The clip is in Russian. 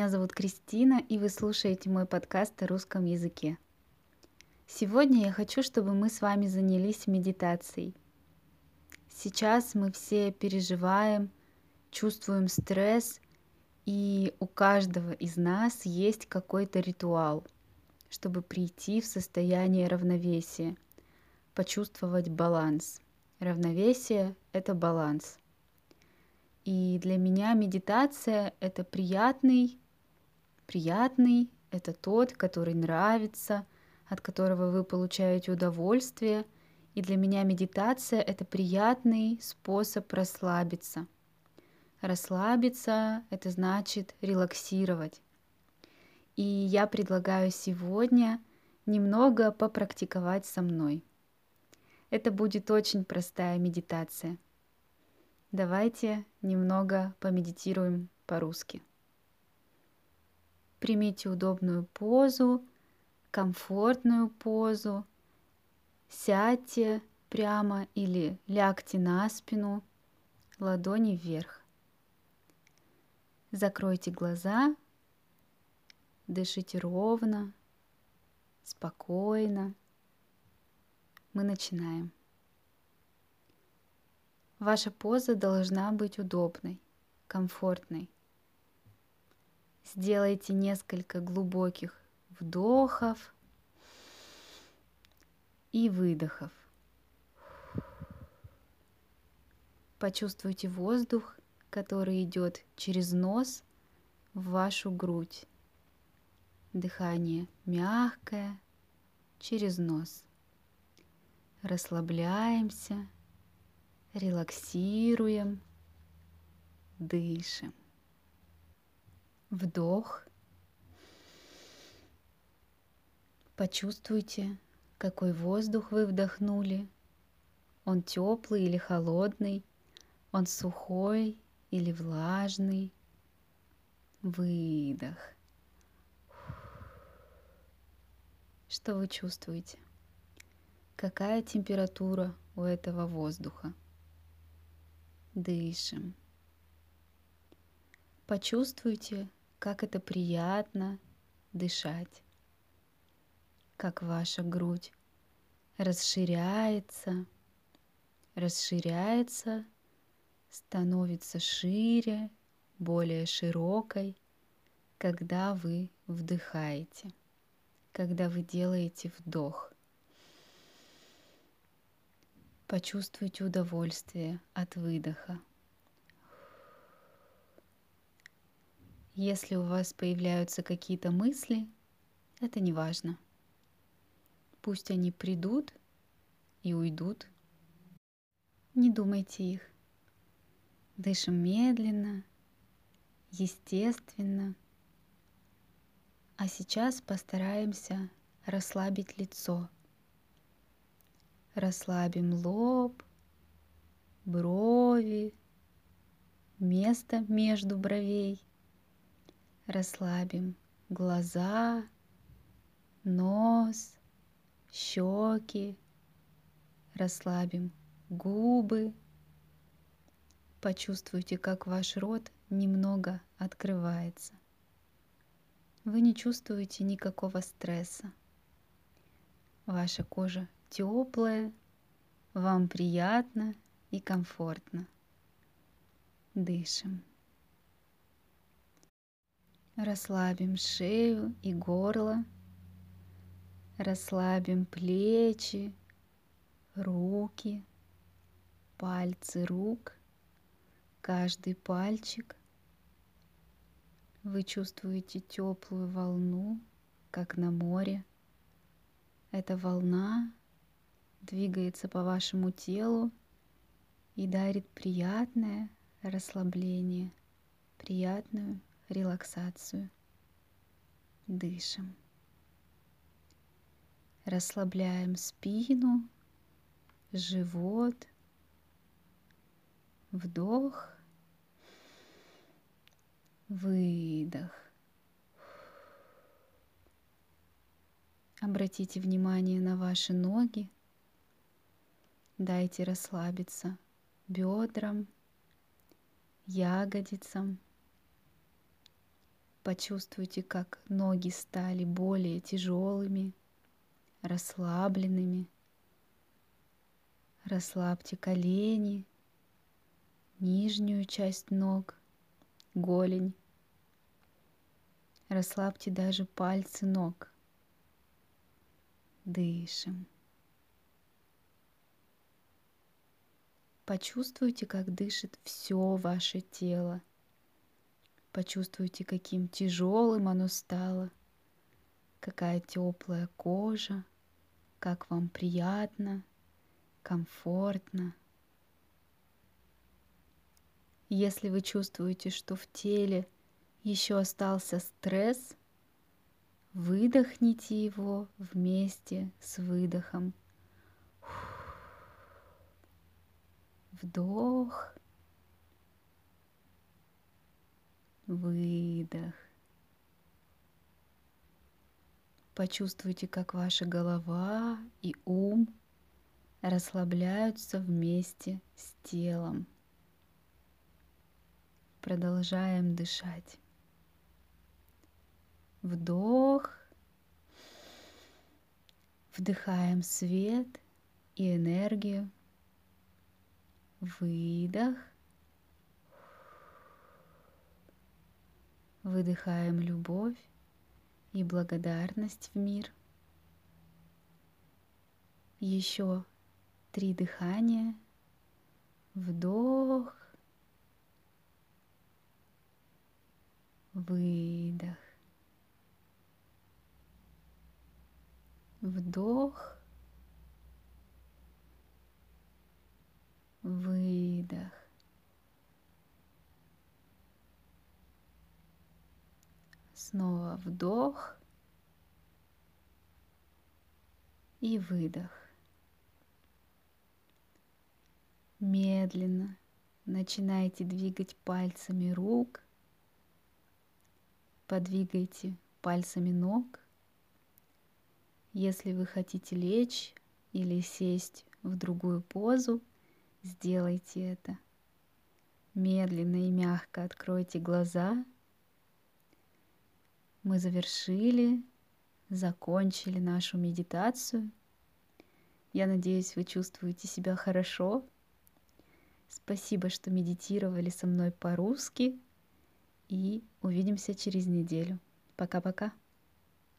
Меня зовут Кристина, и вы слушаете мой подкаст о русском языке. Сегодня я хочу, чтобы мы с вами занялись медитацией. Сейчас мы все переживаем, чувствуем стресс, и у каждого из нас есть какой-то ритуал, чтобы прийти в состояние равновесия, почувствовать баланс. Равновесие — это баланс. И для меня медитация — это приятный, приятный, это тот, который нравится, от которого вы получаете удовольствие. И для меня медитация — это приятный способ расслабиться. Расслабиться — это значит релаксировать. И я предлагаю сегодня немного попрактиковать со мной. Это будет очень простая медитация — Давайте немного помедитируем по-русски. Примите удобную позу, комфортную позу. Сядьте прямо или лягте на спину, ладони вверх. Закройте глаза, дышите ровно, спокойно. Мы начинаем. Ваша поза должна быть удобной, комфортной. Сделайте несколько глубоких вдохов и выдохов. Почувствуйте воздух, который идет через нос в вашу грудь. Дыхание мягкое через нос. Расслабляемся релаксируем, дышим. Вдох. Почувствуйте, какой воздух вы вдохнули. Он теплый или холодный, он сухой или влажный. Выдох. Что вы чувствуете? Какая температура у этого воздуха? дышим. Почувствуйте, как это приятно дышать, как ваша грудь расширяется, расширяется, становится шире, более широкой, когда вы вдыхаете, когда вы делаете вдох. Почувствуйте удовольствие от выдоха. Если у вас появляются какие-то мысли, это не важно. Пусть они придут и уйдут. Не думайте их. Дышим медленно, естественно. А сейчас постараемся расслабить лицо – Расслабим лоб, брови, место между бровей. Расслабим глаза, нос, щеки. Расслабим губы. Почувствуйте, как ваш рот немного открывается. Вы не чувствуете никакого стресса. Ваша кожа теплое, вам приятно и комфортно. Дышим. Расслабим шею и горло. Расслабим плечи, руки, пальцы рук, каждый пальчик. Вы чувствуете теплую волну, как на море. Эта волна двигается по вашему телу и дарит приятное расслабление, приятную релаксацию. Дышим. Расслабляем спину, живот. Вдох. Выдох. Обратите внимание на ваши ноги. Дайте расслабиться бедрам, ягодицам. Почувствуйте, как ноги стали более тяжелыми, расслабленными. Расслабьте колени, нижнюю часть ног, голень. Расслабьте даже пальцы ног. Дышим. Почувствуйте, как дышит все ваше тело. Почувствуйте, каким тяжелым оно стало, какая теплая кожа, как вам приятно, комфортно. Если вы чувствуете, что в теле еще остался стресс, выдохните его вместе с выдохом. Вдох, выдох. Почувствуйте, как ваша голова и ум расслабляются вместе с телом. Продолжаем дышать. Вдох. Вдыхаем свет и энергию. Выдох. Выдыхаем любовь и благодарность в мир. Еще три дыхания. Вдох. Выдох. Вдох. Выдох. Снова вдох и выдох. Медленно начинайте двигать пальцами рук, подвигайте пальцами ног. Если вы хотите лечь или сесть в другую позу, сделайте это. Медленно и мягко откройте глаза – мы завершили, закончили нашу медитацию. Я надеюсь, вы чувствуете себя хорошо. Спасибо, что медитировали со мной по-русски. И увидимся через неделю. Пока-пока.